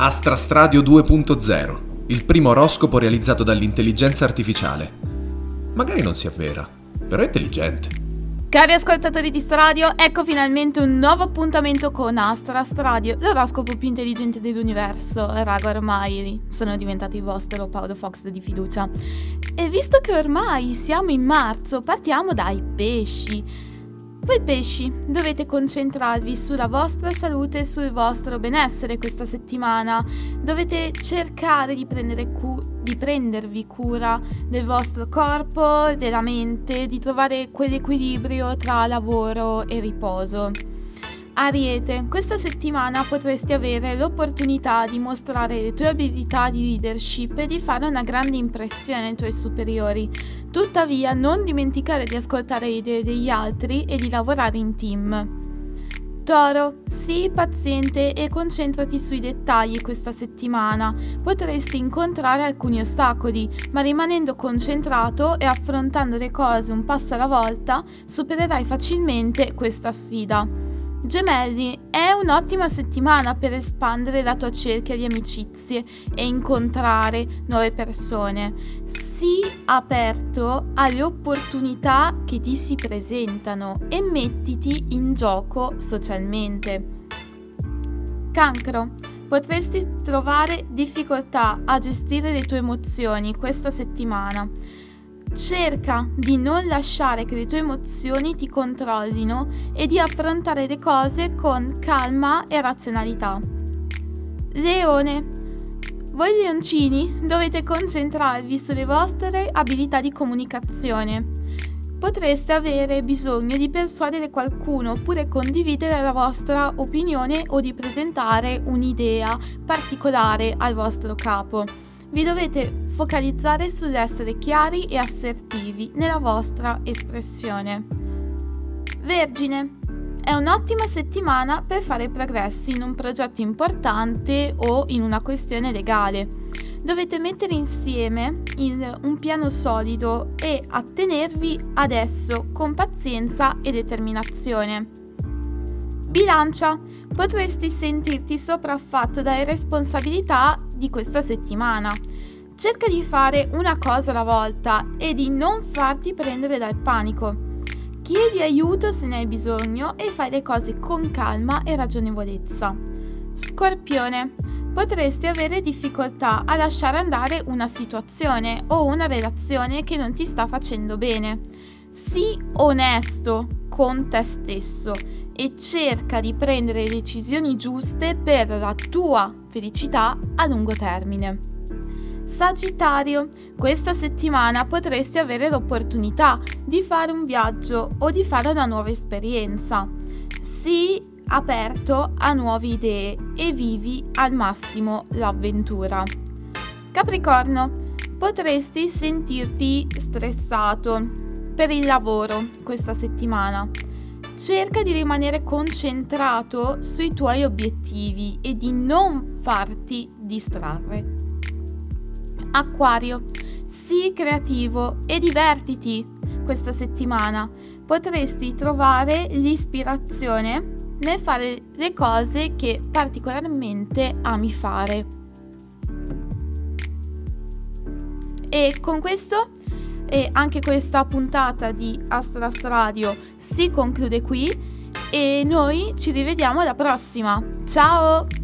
Astrastradio 2.0, il primo oroscopo realizzato dall'intelligenza artificiale. Magari non si avvera, però è intelligente. Cari ascoltatori di Stradio, ecco finalmente un nuovo appuntamento con Astra Stradio, l'oroscopo più intelligente dell'universo. Raga, ormai sono diventato il vostro Paolo Fox di fiducia. E visto che ormai siamo in marzo, partiamo dai pesci. Voi pesci dovete concentrarvi sulla vostra salute e sul vostro benessere questa settimana. Dovete cercare di, cu- di prendervi cura del vostro corpo, della mente, di trovare quell'equilibrio tra lavoro e riposo. Ariete, questa settimana potresti avere l'opportunità di mostrare le tue abilità di leadership e di fare una grande impressione ai tuoi superiori. Tuttavia, non dimenticare di ascoltare le idee degli altri e di lavorare in team. Toro, sii paziente e concentrati sui dettagli questa settimana. Potresti incontrare alcuni ostacoli, ma rimanendo concentrato e affrontando le cose un passo alla volta, supererai facilmente questa sfida. Gemelli, è un'ottima settimana per espandere la tua cerchia di amicizie e incontrare nuove persone. Sii aperto alle opportunità che ti si presentano e mettiti in gioco socialmente. Cancro, potresti trovare difficoltà a gestire le tue emozioni questa settimana. Cerca di non lasciare che le tue emozioni ti controllino e di affrontare le cose con calma e razionalità. Leone. Voi leoncini dovete concentrarvi sulle vostre abilità di comunicazione. Potreste avere bisogno di persuadere qualcuno oppure condividere la vostra opinione o di presentare un'idea particolare al vostro capo. Vi dovete focalizzare sull'essere chiari e assertivi nella vostra espressione. Vergine. È un'ottima settimana per fare progressi in un progetto importante o in una questione legale. Dovete mettere insieme un piano solido e attenervi ad esso con pazienza e determinazione. Bilancia. Potresti sentirti sopraffatto dalle responsabilità di questa settimana. Cerca di fare una cosa alla volta e di non farti prendere dal panico. Chiedi aiuto se ne hai bisogno e fai le cose con calma e ragionevolezza. Scorpione. Potresti avere difficoltà a lasciare andare una situazione o una relazione che non ti sta facendo bene. Sii onesto con te stesso e cerca di prendere le decisioni giuste per la tua felicità a lungo termine. Sagittario, questa settimana potresti avere l'opportunità di fare un viaggio o di fare una nuova esperienza. Sii aperto a nuove idee e vivi al massimo l'avventura. Capricorno, potresti sentirti stressato per il lavoro questa settimana. Cerca di rimanere concentrato sui tuoi obiettivi e di non farti distrarre. Acquario, sii creativo e divertiti questa settimana. Potresti trovare l'ispirazione nel fare le cose che particolarmente ami fare. E con questo e anche questa puntata di Astra Radio si conclude qui e noi ci rivediamo alla prossima. Ciao!